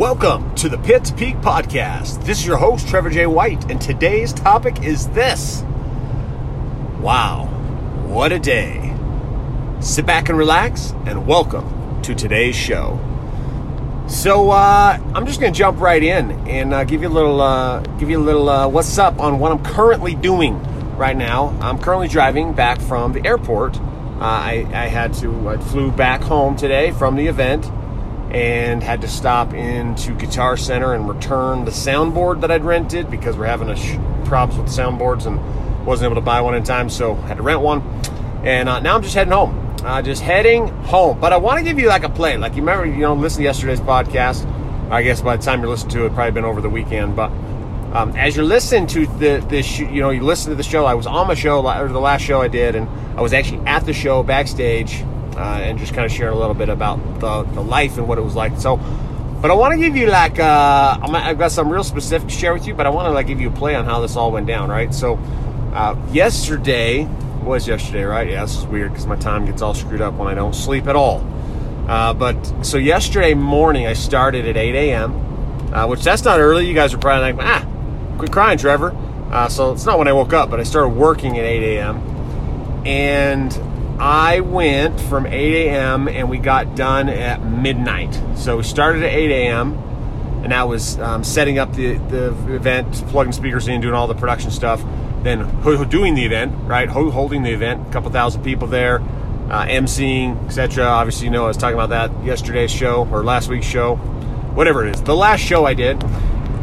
Welcome to the Pit to Peak podcast. This is your host, Trevor J. White, and today's topic is this. Wow, what a day. Sit back and relax, and welcome to today's show. So uh, I'm just going to jump right in and uh, give you a little, uh, give you a little uh, what's up on what I'm currently doing right now. I'm currently driving back from the airport. Uh, I, I had to, I flew back home today from the event and had to stop into Guitar Center and return the soundboard that I'd rented because we're having a sh- problems with soundboards and wasn't able to buy one in time, so had to rent one. And uh, now I'm just heading home. Uh, just heading home. But I want to give you like a play. Like you remember, you know, listen to yesterday's podcast. I guess by the time you're listening to it, probably been over the weekend. But um, as you're listening to the this, sh- you know, you listen to the show. I was on my show, or the last show I did, and I was actually at the show backstage uh, and just kind of sharing a little bit about the, the life and what it was like. So, but I want to give you like uh, I've got some real specific to share with you, but I want to like give you a play on how this all went down, right? So, uh, yesterday was yesterday, right? Yeah, this is weird because my time gets all screwed up when I don't sleep at all. Uh, but so yesterday morning I started at 8 a.m., uh, which that's not early. You guys are probably like, ah, quit crying, Trevor. Uh, so it's not when I woke up, but I started working at 8 a.m. and I went from 8 a.m. and we got done at midnight. So we started at 8 a.m. and that was um, setting up the, the event, plugging speakers in, doing all the production stuff. Then doing the event, right? Holding the event, a couple thousand people there, uh, emceeing, etc. Obviously, you know I was talking about that yesterday's show or last week's show, whatever it is. The last show I did,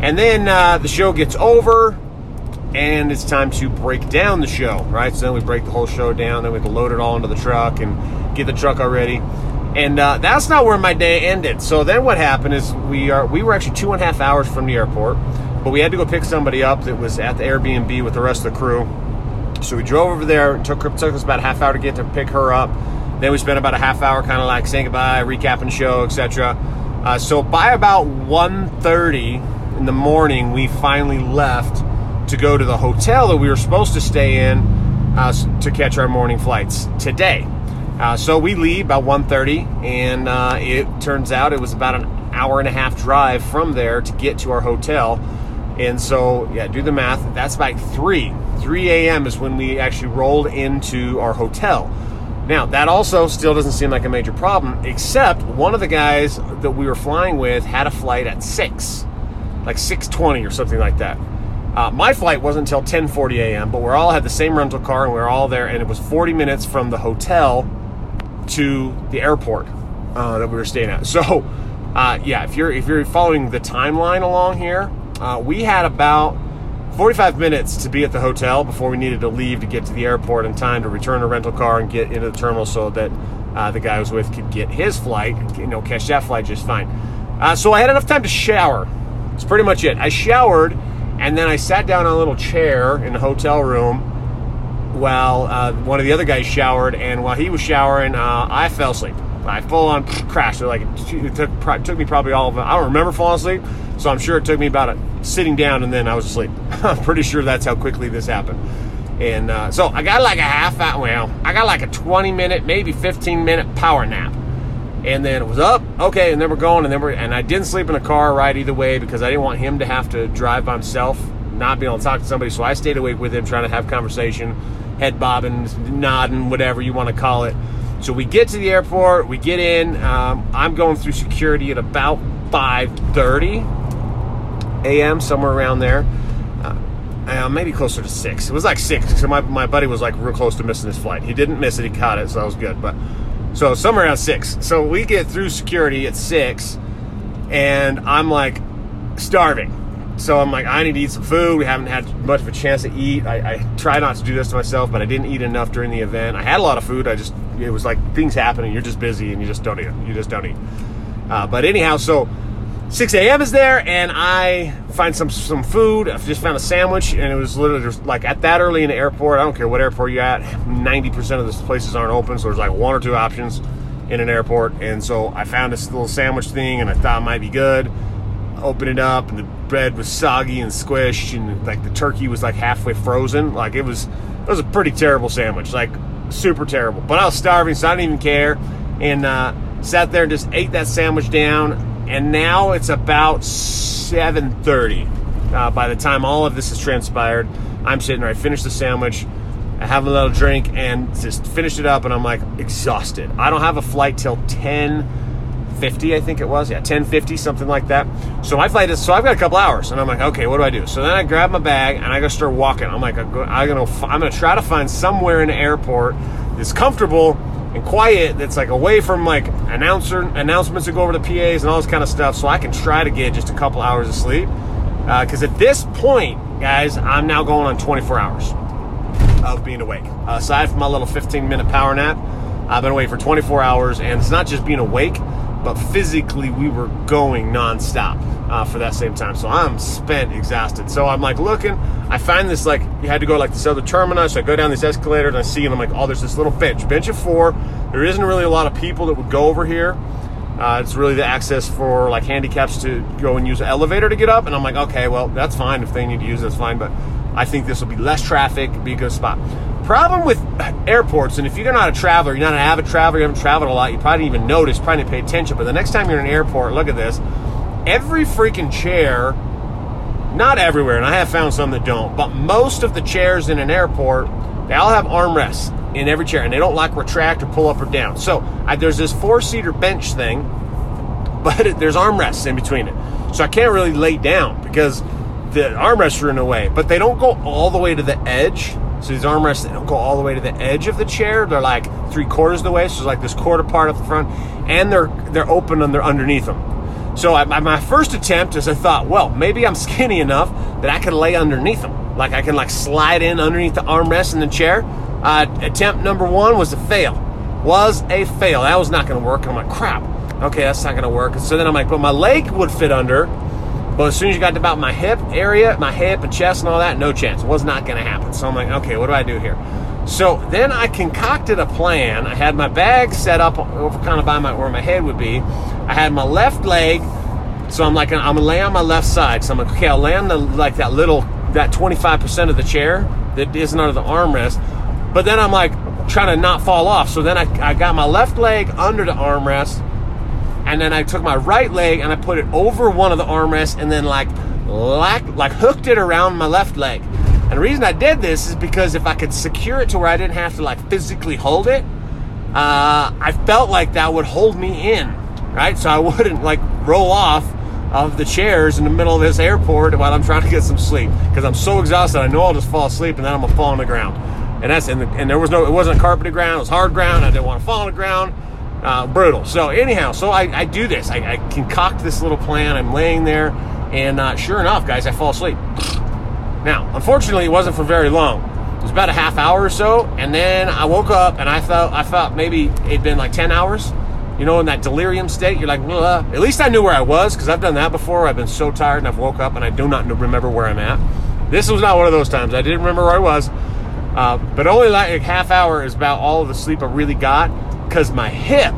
and then uh, the show gets over and it's time to break down the show, right? So then we break the whole show down, then we can load it all into the truck and get the truck already. And uh, that's not where my day ended. So then what happened is we are we were actually two and a half hours from the airport, but we had to go pick somebody up that was at the Airbnb with the rest of the crew. So we drove over there. Took took us about a half hour to get to pick her up. Then we spent about a half hour kind of like saying goodbye, recapping the show, etc. Uh, so by about 1.30 in the morning, we finally left to go to the hotel that we were supposed to stay in uh, to catch our morning flights today. Uh, so we leave about 1.30 and uh, it turns out it was about an hour and a half drive from there to get to our hotel. And so, yeah, do the math. That's about 3. 3 a.m. is when we actually rolled into our hotel. Now, that also still doesn't seem like a major problem, except one of the guys that we were flying with had a flight at 6, like 6.20 or something like that. Uh, my flight wasn't until 10:40 a.m., but we all had the same rental car and we were all there, and it was 40 minutes from the hotel to the airport uh, that we were staying at. So, uh, yeah, if you're if you're following the timeline along here, uh, we had about 45 minutes to be at the hotel before we needed to leave to get to the airport in time to return the rental car and get into the terminal so that uh, the guy I was with could get his flight, you know, catch that flight just fine. Uh, so I had enough time to shower. That's pretty much it. I showered and then I sat down on a little chair in the hotel room while uh, one of the other guys showered. And while he was showering, uh, I fell asleep. I full on crashed. Like it took, took me probably all of. I don't remember falling asleep, so I'm sure it took me about a, sitting down and then I was asleep. I'm pretty sure that's how quickly this happened. And uh, so I got like a half hour. Well, I got like a 20 minute, maybe 15 minute power nap and then it was up okay and then we're going and then we're and i didn't sleep in a car ride either way because i didn't want him to have to drive by himself not being able to talk to somebody. So i stayed awake with him trying to have conversation head bobbing nodding whatever you want to call it. So we get to the airport we get in um, i'm going through security at about 5.30 a.m somewhere around there. Uh, uh, maybe closer to 6 it was like 6 so my, my buddy was like real close to missing his flight. He didn't miss it he caught it so that was good but so somewhere around six. So we get through security at six, and I'm like starving. So I'm like, I need to eat some food. We haven't had much of a chance to eat. I, I try not to do this to myself, but I didn't eat enough during the event. I had a lot of food. I just it was like things happening. You're just busy and you just don't eat. You just don't eat. Uh, but anyhow, so 6 a.m. is there, and I find some some food. I just found a sandwich, and it was literally just like at that early in the airport. I don't care what airport you're at. 90% of the places aren't open, so there's like one or two options in an airport. And so I found this little sandwich thing, and I thought it might be good. Open it up, and the bread was soggy and squished, and like the turkey was like halfway frozen. Like it was, it was a pretty terrible sandwich, like super terrible. But I was starving, so I didn't even care, and uh, sat there and just ate that sandwich down and now it's about 7.30 uh, by the time all of this has transpired i'm sitting there i finish the sandwich i have a little drink and just finished it up and i'm like exhausted. I don't have a flight till 10 50 i think it was. Yeah 1050 something like that. So my flight is so i've got a couple hours and i'm like okay what do i do? So then i grab my bag and i go start walking. I'm like i'm gonna i'm gonna try to find somewhere in the airport that's comfortable and quiet that's like away from like announcer announcements that go over the PAs and all this kind of stuff so I can try to get just a couple hours of sleep because uh, at this point guys I'm now going on 24 hours of being awake aside from my little 15 minute power nap I've been awake for 24 hours and it's not just being awake but physically we were going nonstop uh, for that same time. So I'm spent, exhausted. So I'm like looking. I find this like you had to go like this other terminus. So I go down this escalator and I see and I'm like, oh, there's this little bench, bench of four. There isn't really a lot of people that would go over here. Uh, it's really the access for like handicaps to go and use an elevator to get up. And I'm like, okay, well that's fine if they need to use that's fine. But I think this will be less traffic, be a good spot problem with airports, and if you're not a traveler, you're not an avid traveler, you haven't traveled a lot, you probably didn't even notice, probably didn't pay attention. But the next time you're in an airport, look at this. Every freaking chair, not everywhere, and I have found some that don't, but most of the chairs in an airport, they all have armrests in every chair, and they don't like retract or pull up or down. So I, there's this four seater bench thing, but it, there's armrests in between it. So I can't really lay down because the armrests are in the way, but they don't go all the way to the edge so these armrests they don't go all the way to the edge of the chair. They're like three quarters of the way. So there's like this quarter part up the front, and they're they're open and they're underneath them. So I, my first attempt is I thought, well, maybe I'm skinny enough that I could lay underneath them. Like I can like slide in underneath the armrest in the chair. Uh, attempt number one was a fail. Was a fail. That was not going to work. And I'm like, crap. Okay, that's not going to work. And so then I'm like, but my leg would fit under but as soon as you got to about my hip area, my hip and chest and all that, no chance. It was not going to happen. So I'm like, okay, what do I do here? So then I concocted a plan. I had my bag set up over kind of by my where my head would be. I had my left leg, so I'm like, I'm gonna lay on my left side. So I'm like, okay, I'll lay on the like that little that 25% of the chair that isn't under the armrest. But then I'm like trying to not fall off. So then I, I got my left leg under the armrest and then I took my right leg and I put it over one of the armrests and then like like, like hooked it around my left leg. And the reason I did this is because if I could secure it to where I didn't have to like physically hold it, uh, I felt like that would hold me in, right? So I wouldn't like roll off of the chairs in the middle of this airport while I'm trying to get some sleep because I'm so exhausted. I know I'll just fall asleep and then I'm gonna fall on the ground. And that's and, the, and there was no, it wasn't carpeted ground. It was hard ground. I didn't want to fall on the ground uh, brutal. So anyhow, so I, I do this. I, I, concoct this little plan. I'm laying there, and uh, sure enough, guys, I fall asleep. Now, unfortunately, it wasn't for very long. It was about a half hour or so, and then I woke up and I felt I thought maybe it'd been like ten hours. You know, in that delirium state, you're like, Bleh. at least I knew where I was because I've done that before. I've been so tired and I've woke up and I do not remember where I'm at. This was not one of those times. I didn't remember where I was. Uh, but only like a half hour is about all of the sleep I really got because my hip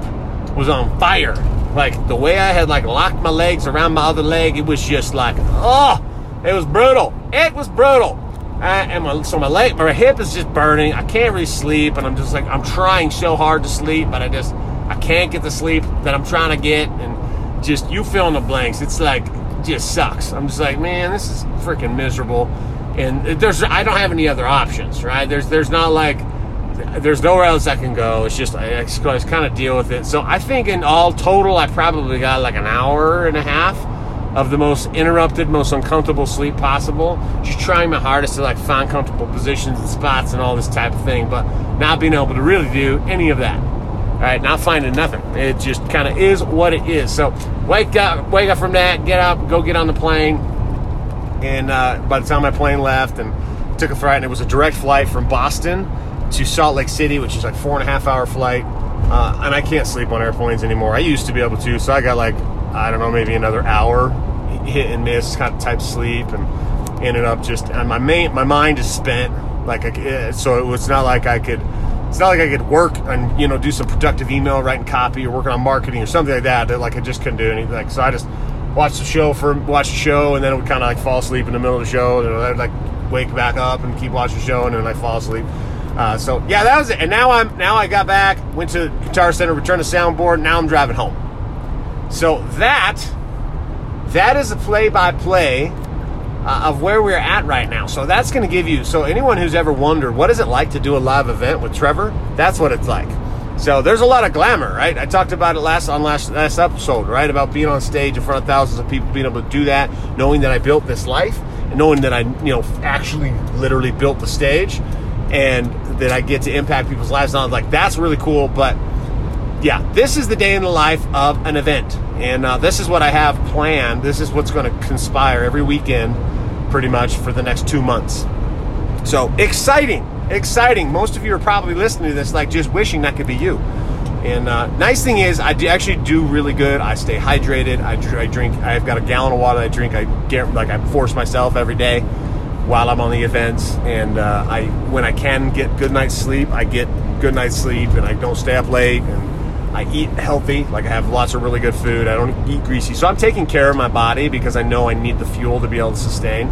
was on fire. Like the way I had like locked my legs around my other leg, it was just like, oh, it was brutal. It was brutal. I, and my, so my leg, my hip is just burning. I can't really sleep, and I'm just like, I'm trying so hard to sleep, but I just, I can't get the sleep that I'm trying to get, and just you fill in the blanks. It's like, just sucks. I'm just like, man, this is freaking miserable, and there's, I don't have any other options, right? There's, there's not like there's nowhere else I can go. It's just I, I just kind of deal with it. So I think in all total, I probably got like an hour and a half of the most interrupted, most uncomfortable sleep possible. Just trying my hardest to like find comfortable positions and spots and all this type of thing, but not being able to really do any of that. All right, not finding nothing. It just kind of is what it is. So wake up, wake up from that, get up, go get on the plane. And uh, by the time my plane left and took a flight, and it was a direct flight from Boston to Salt Lake City, which is like four and a half hour flight. Uh, and I can't sleep on airplanes anymore. I used to be able to, so I got like I don't know, maybe another hour hit and miss kind of type sleep, and ended up just and my main my mind is spent. Like eh, so, it was not like I could. It's not like I could work and you know do some productive email writing copy or working on marketing or something like that. That like I just couldn't do anything. So I just watched the show for watch the show and then it would kind of like fall asleep in the middle of the show. And I'd like wake back up and keep watching the show and then I fall asleep. Uh, so yeah, that was it. And now I'm now I got back, went to Guitar Center, returned the soundboard. Now I'm driving home. So that that is a play-by-play uh, of where we're at right now. So that's going to give you. So anyone who's ever wondered what is it like to do a live event with Trevor, that's what it's like. So there's a lot of glamour, right? I talked about it last on last last episode, right? About being on stage in front of thousands of people, being able to do that, knowing that I built this life, and knowing that I, you know, actually literally built the stage, and that I get to impact people's lives. And I was like, that's really cool. But yeah, this is the day in the life of an event, and uh, this is what I have planned. This is what's going to conspire every weekend, pretty much for the next two months. So exciting! exciting. Most of you are probably listening to this like just wishing that could be you. And uh, nice thing is, I do actually do really good. I stay hydrated. I, I, drink. I've got a gallon of water. I drink. I get like I force myself every day while I'm on the events. And uh, I, when I can get good night's sleep, I get good night's sleep, and I don't stay up late. And I eat healthy. Like I have lots of really good food. I don't eat greasy. So I'm taking care of my body because I know I need the fuel to be able to sustain.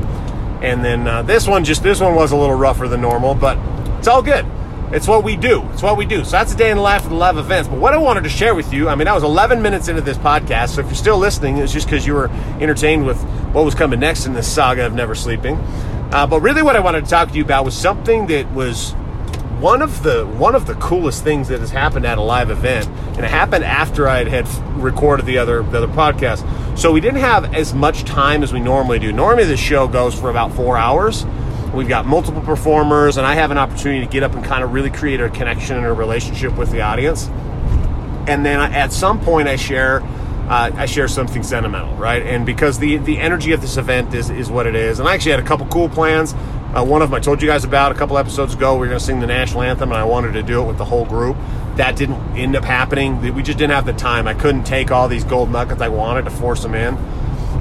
And then uh, this one, just this one was a little rougher than normal, but it's all good. It's what we do. It's what we do. So that's a day in the life of the live events. But what I wanted to share with you, I mean, I was 11 minutes into this podcast. So if you're still listening, it's just because you were entertained with what was coming next in this saga of never sleeping. Uh, but really, what I wanted to talk to you about was something that was one of the one of the coolest things that has happened at a live event, and it happened after I had recorded the other the other podcast. So we didn't have as much time as we normally do. Normally, the show goes for about four hours. We've got multiple performers, and I have an opportunity to get up and kind of really create a connection and a relationship with the audience. And then at some point, I share. Uh, I share something sentimental, right? And because the the energy of this event is is what it is, and I actually had a couple cool plans. Uh, one of them I told you guys about a couple episodes ago. We are going to sing the national anthem, and I wanted to do it with the whole group. That didn't end up happening. We just didn't have the time. I couldn't take all these gold nuggets I wanted to force them in.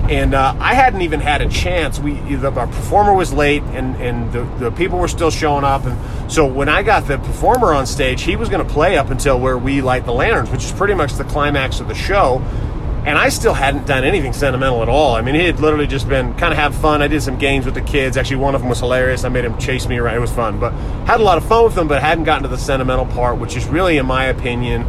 And uh, I hadn't even had a chance. We the, our performer was late, and and the, the people were still showing up. And so when I got the performer on stage, he was going to play up until where we light the lanterns, which is pretty much the climax of the show and I still hadn't done anything sentimental at all. I mean, he had literally just been kind of have fun. I did some games with the kids. Actually, one of them was hilarious. I made him chase me around. It was fun, but had a lot of fun with them, but hadn't gotten to the sentimental part, which is really, in my opinion,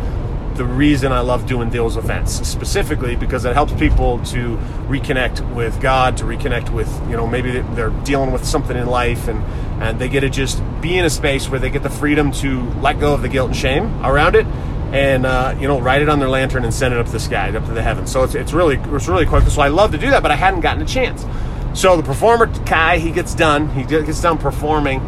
the reason I love doing those events specifically because it helps people to reconnect with God, to reconnect with you know maybe they're dealing with something in life and and they get to just be in a space where they get the freedom to let go of the guilt and shame around it and uh, you know write it on their lantern and send it up to the sky, up to the heavens. So it's, it's really it's really quick. So I love to do that, but I hadn't gotten a chance. So the performer Kai, he gets done. He gets done performing,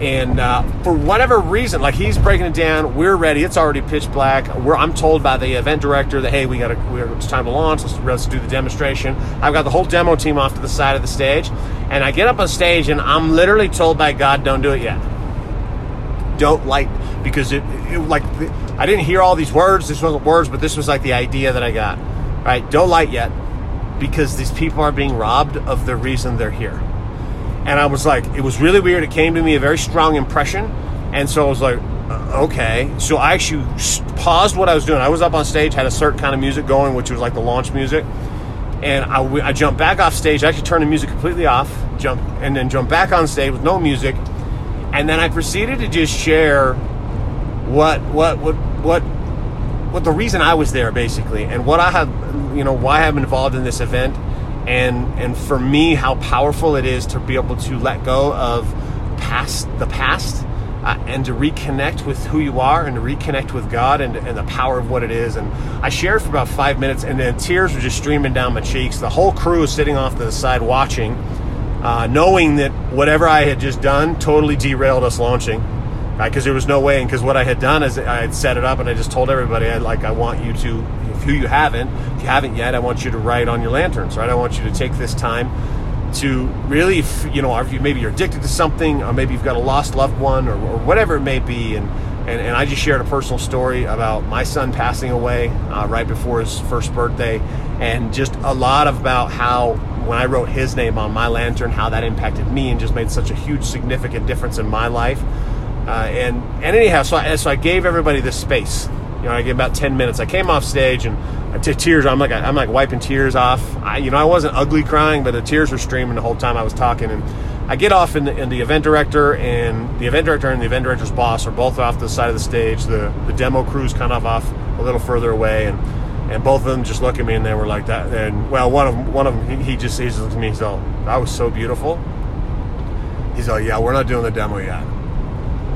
and uh, for whatever reason, like he's breaking it down. We're ready. It's already pitch black. We're, I'm told by the event director that hey, we got to. It's time to launch. Let's, let's do the demonstration. I've got the whole demo team off to the side of the stage, and I get up on stage, and I'm literally told by God, "Don't do it yet." Don't like because it, it like I didn't hear all these words. This wasn't words, but this was like the idea that I got. Right? Don't light yet because these people are being robbed of the reason they're here. And I was like, it was really weird. It came to me a very strong impression. And so I was like, uh, okay. So I actually paused what I was doing. I was up on stage, had a certain kind of music going, which was like the launch music. And I, I jumped back off stage. I actually turned the music completely off, jump, and then jumped back on stage with no music. And then I proceeded to just share what what what what what the reason I was there basically, and what I have, you know, why I'm involved in this event, and and for me, how powerful it is to be able to let go of past the past. Uh, and to reconnect with who you are and to reconnect with God and, and the power of what it is. And I shared for about five minutes, and then tears were just streaming down my cheeks. The whole crew was sitting off to the side watching, uh, knowing that whatever I had just done totally derailed us launching because there was no way. And because what I had done is I had set it up, and I just told everybody, I like, I want you to, if you haven't, if you haven't yet, I want you to write on your lanterns, right? I want you to take this time to really, you know, maybe you're addicted to something, or maybe you've got a lost loved one, or, or whatever it may be, and, and and I just shared a personal story about my son passing away uh, right before his first birthday, and just a lot about how when I wrote his name on my lantern, how that impacted me and just made such a huge, significant difference in my life. Uh, and and anyhow, so I, so I gave everybody this space. You know, I gave about ten minutes. I came off stage and I took tears. I'm like I'm like wiping tears off. I, you know, I wasn't ugly crying, but the tears were streaming the whole time I was talking. And I get off, and the, and the event director and the event director and the event director's boss are both off the side of the stage. The the demo crew's kind of off a little further away, and And both of them just look at me and they were like that. And well, one of them, one of them, he, he just he just at me. He's all, "That was so beautiful." He's all, "Yeah, we're not doing the demo yet."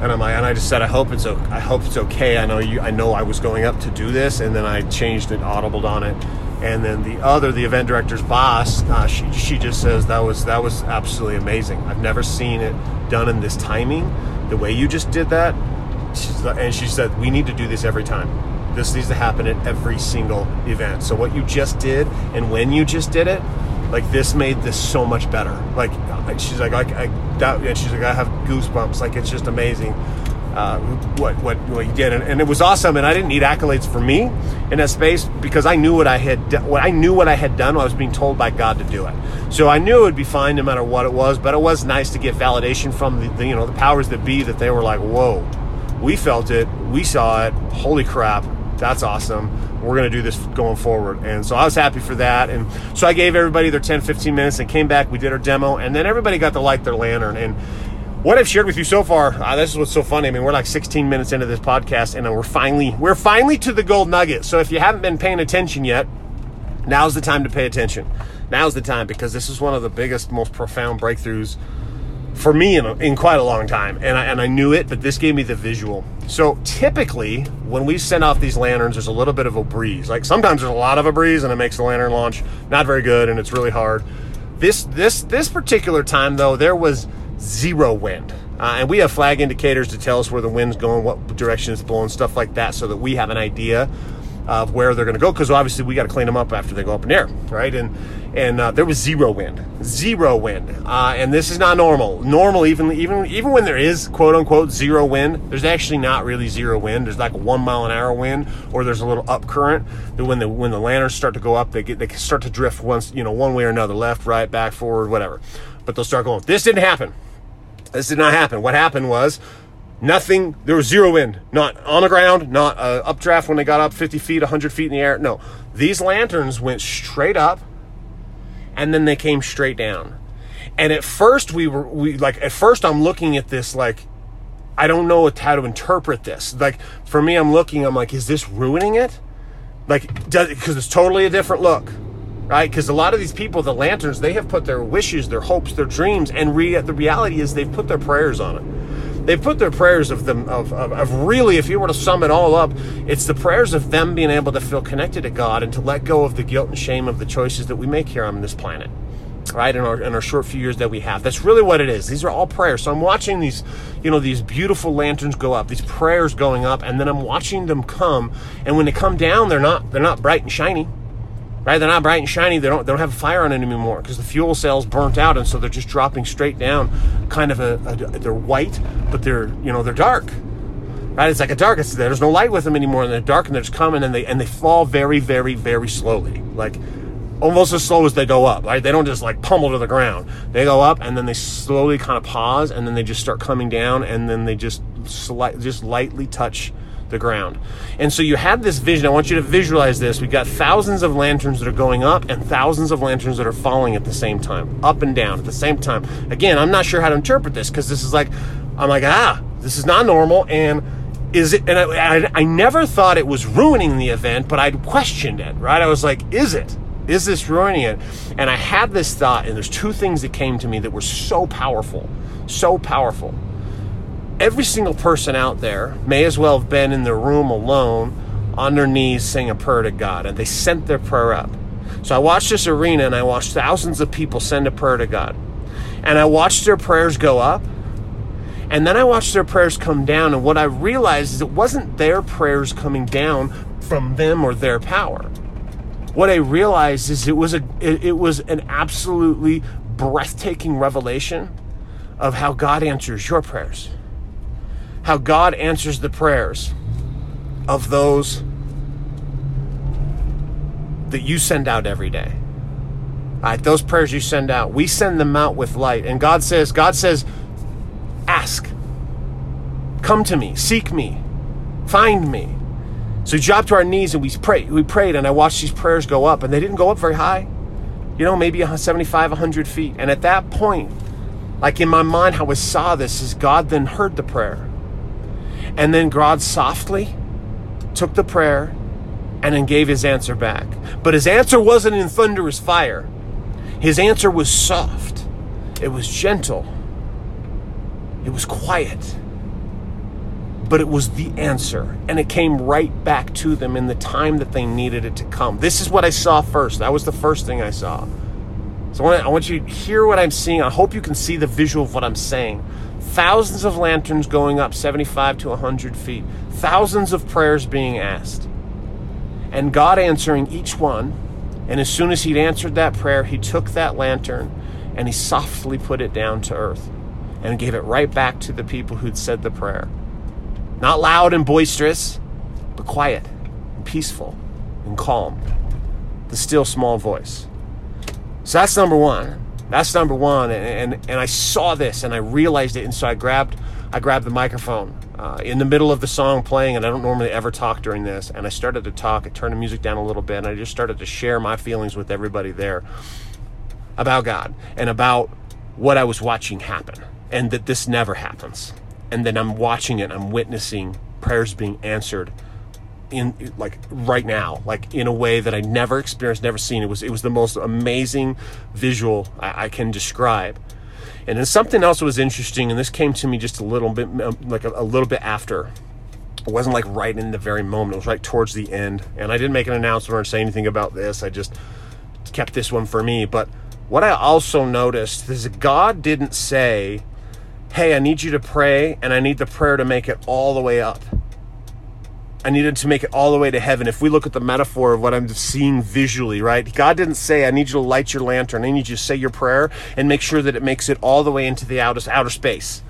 And I'm like, and I just said, I hope it's okay. I hope it's okay. I know you. I know I was going up to do this, and then I changed it, audibled on it, and then the other, the event director's boss, uh, she she just says that was that was absolutely amazing. I've never seen it done in this timing, the way you just did that. She's, and she said we need to do this every time. This needs to happen at every single event. So what you just did, and when you just did it, like this made this so much better. Like she's like, I, I that, and she's like, I have goosebumps. Like it's just amazing. Uh, what what what you did, and, and, it was awesome. And I didn't need accolades for me in that space because I knew what I had what I knew what I had done. I was being told by God to do it, so I knew it would be fine no matter what it was. But it was nice to get validation from the, the you know the powers that be that they were like, whoa, we felt it, we saw it. Holy crap, that's awesome we're going to do this going forward. And so I was happy for that. And so I gave everybody their 10, 15 minutes and came back. We did our demo, and then everybody got to light their lantern. And what I've shared with you so far, uh, this is what's so funny. I mean, we're like 16 minutes into this podcast, and we're finally we're finally to the gold nugget. So if you haven't been paying attention yet, now's the time to pay attention. Now's the time because this is one of the biggest, most profound breakthroughs for me in, in quite a long time. And I, and I knew it, but this gave me the visual. So typically, when we send off these lanterns, there's a little bit of a breeze. Like sometimes there's a lot of a breeze, and it makes the lantern launch not very good, and it's really hard. This this this particular time though, there was zero wind. Uh, and we have flag indicators to tell us where the wind's going, what direction it's blowing, stuff like that, so that we have an idea of where they're going to go because obviously we got to clean them up after they go up in the air, right? And and uh, there was zero wind, zero wind, uh, and this is not normal. Normal, even even even when there is quote unquote zero wind, there's actually not really zero wind. There's like a one mile an hour wind, or there's a little up current. That when the when the lanterns start to go up, they get they start to drift once you know one way or another, left, right, back, forward, whatever. But they'll start going. This didn't happen. This did not happen. What happened was Nothing, there was zero wind, not on the ground, not uh, updraft when they got up 50 feet, 100 feet in the air. No, these lanterns went straight up and then they came straight down. And at first, we were, we like, at first, I'm looking at this like, I don't know how to interpret this. Like, for me, I'm looking, I'm like, is this ruining it? Like, does because it's totally a different look right? Because a lot of these people, the lanterns, they have put their wishes, their hopes, their dreams, and re- the reality is they've put their prayers on it they've put their prayers of them of, of, of, really if you were to sum it all up it's the prayers of them being able to feel connected to god and to let go of the guilt and shame of the choices that we make here on this planet right in our in our short few years that we have. That's really what it is. These are all prayers. So i'm watching these you know these beautiful lanterns go up these prayers going up and then i'm watching them come and when they come down they're not they're not bright and shiny right? They're not bright and shiny. They don't they don't have a fire on it anymore because the fuel cells burnt out, and so they're just dropping straight down. Kind of a, a, they're white, but they're you know they're dark. Right? It's like a dark. It's, there's no light with them anymore, and they're dark, and they're just coming, and they and they fall very, very, very slowly, like almost as slow as they go up. Right? They don't just like pummel to the ground. They go up, and then they slowly kind of pause, and then they just start coming down, and then they just slight, just lightly touch the ground. And so you have this vision. I want you to visualize this. We've got thousands of lanterns that are going up and thousands of lanterns that are falling at the same time, up and down at the same time. Again, I'm not sure how to interpret this because this is like, I'm like, ah, this is not normal. And is it, and I, I, I never thought it was ruining the event, but I'd questioned it, right? I was like, is it? Is this ruining it? And I had this thought, and there's two things that came to me that were so powerful, so powerful every single person out there may as well have been in their room alone on their knees saying a prayer to God, and they sent their prayer up. So I watched this arena and I watched thousands of people send a prayer to God. And I watched their prayers go up, and then I watched their prayers come down. And what I realized is it wasn't their prayers coming down from them or their power. What I realized is it was a it was an absolutely breathtaking revelation of how God answers your prayers how God answers the prayers of those that you send out every day. All right, those prayers you send out, we send them out with light. And God says, God says, ask. Come to me, seek me, find me. So we dropped to our knees and we prayed. We prayed, and I watched these prayers go up, and they didn't go up very high. You know, maybe 75, 100 feet. And at that point, like in my mind, how I saw this is God then heard the prayer. And then God softly took the prayer and then gave his answer back. But his answer wasn't in thunderous fire, his answer was soft, it was gentle, it was quiet. But it was the answer, and it came right back to them in the time that they needed it to come. This is what I saw first. That was the first thing I saw. So I want, you to hear what I'm seeing. I hope you can see the visual of what I'm saying. Thousands of lanterns going up 75 to 100 feet, thousands of prayers being asked and God answering each one. And as soon as he'd answered that prayer, he took that lantern and he softly put it down to earth and gave it right back to the people who'd said the prayer. Not loud and boisterous, but quiet and peaceful and calm. The still small voice. So that's number one. That's number one. And, and, and I saw this and I realized it. And so I grabbed I grabbed the microphone uh, in the middle of the song playing, and I don't normally ever talk during this. And I started to talk. I turned the music down a little bit, and I just started to share my feelings with everybody there about God and about what I was watching happen, and that this never happens. And then I'm watching it, I'm witnessing prayers being answered in like right now, like in a way that I never experienced, never seen. It was it was the most amazing visual I, I can describe. And then something else was interesting, and this came to me just a little bit, um, like a, a little bit after. It wasn't like right in the very moment. It was right towards the end. And I didn't make an announcement or say anything about this. I just kept this one for me. But what I also noticed is God didn't say, Hey, I need you to pray, and I need the prayer to make it all the way up. I needed to make it all the way to heaven. If we look at the metaphor of what I'm seeing visually, right? God didn't say, I need you to light your lantern. I need you to say your prayer and make sure that it makes it all the way into the outer, outer space,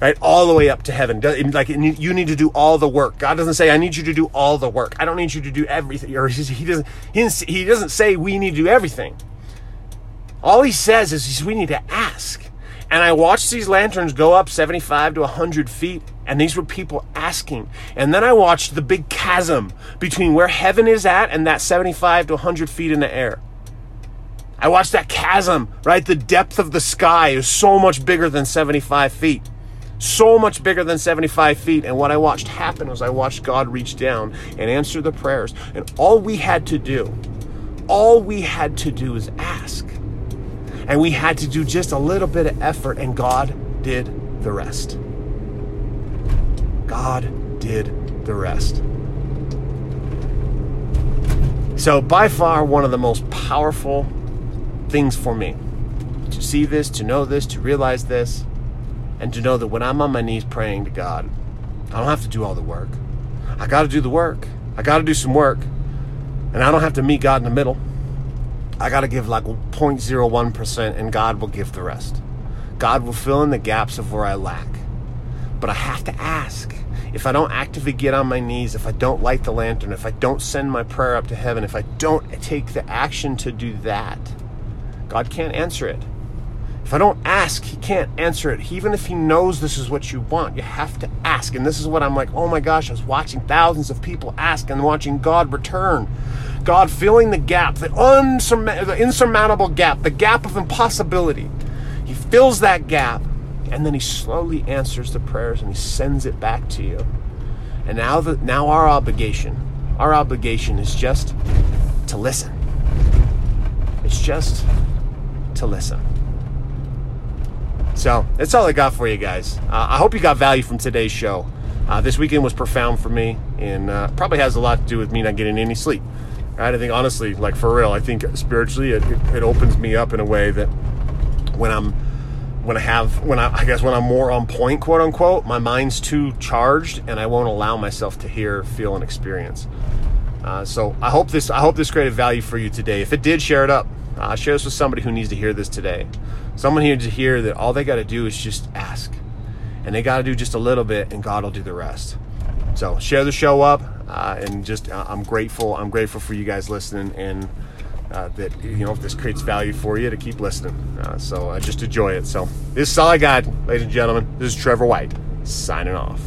right? All the way up to heaven. Like you need to do all the work. God doesn't say, I need you to do all the work. I don't need you to do everything. Or he doesn't, he doesn't say we need to do everything. All he says is we need to ask. And I watched these lanterns go up 75 to 100 feet, and these were people asking. And then I watched the big chasm between where heaven is at and that 75 to 100 feet in the air. I watched that chasm, right? The depth of the sky is so much bigger than 75 feet. So much bigger than 75 feet. And what I watched happen was I watched God reach down and answer the prayers. And all we had to do, all we had to do is ask. And we had to do just a little bit of effort, and God did the rest. God did the rest. So, by far, one of the most powerful things for me to see this, to know this, to realize this, and to know that when I'm on my knees praying to God, I don't have to do all the work. I got to do the work. I got to do some work. And I don't have to meet God in the middle. I got to give like 0.01% and God will give the rest. God will fill in the gaps of where I lack. But I have to ask. If I don't actively get on my knees, if I don't light the lantern, if I don't send my prayer up to heaven, if I don't take the action to do that, God can't answer it. If I don't ask, He can't answer it. Even if He knows this is what you want, you have to ask. And this is what I'm like, oh my gosh, I was watching thousands of people ask and watching God return. God filling the gap, the, unsurma- the insurmountable gap, the gap of impossibility. He fills that gap, and then he slowly answers the prayers and he sends it back to you. And now, the, now our obligation, our obligation is just to listen. It's just to listen. So that's all I got for you guys. Uh, I hope you got value from today's show. Uh, this weekend was profound for me, and uh, probably has a lot to do with me not getting any sleep. Right? I think honestly, like for real, I think spiritually it, it, it opens me up in a way that when I'm when I have when I, I guess when I'm more on point, quote unquote, my mind's too charged and I won't allow myself to hear, feel, and experience. Uh, so I hope this I hope this created value for you today. If it did, share it up. Uh, share this with somebody who needs to hear this today. Someone here to hear that all they got to do is just ask, and they got to do just a little bit, and God will do the rest. So share the show up, uh, and just uh, I'm grateful. I'm grateful for you guys listening, and uh, that you know if this creates value for you to keep listening. Uh, so just enjoy it. So this is all I got, ladies and gentlemen. This is Trevor White signing off.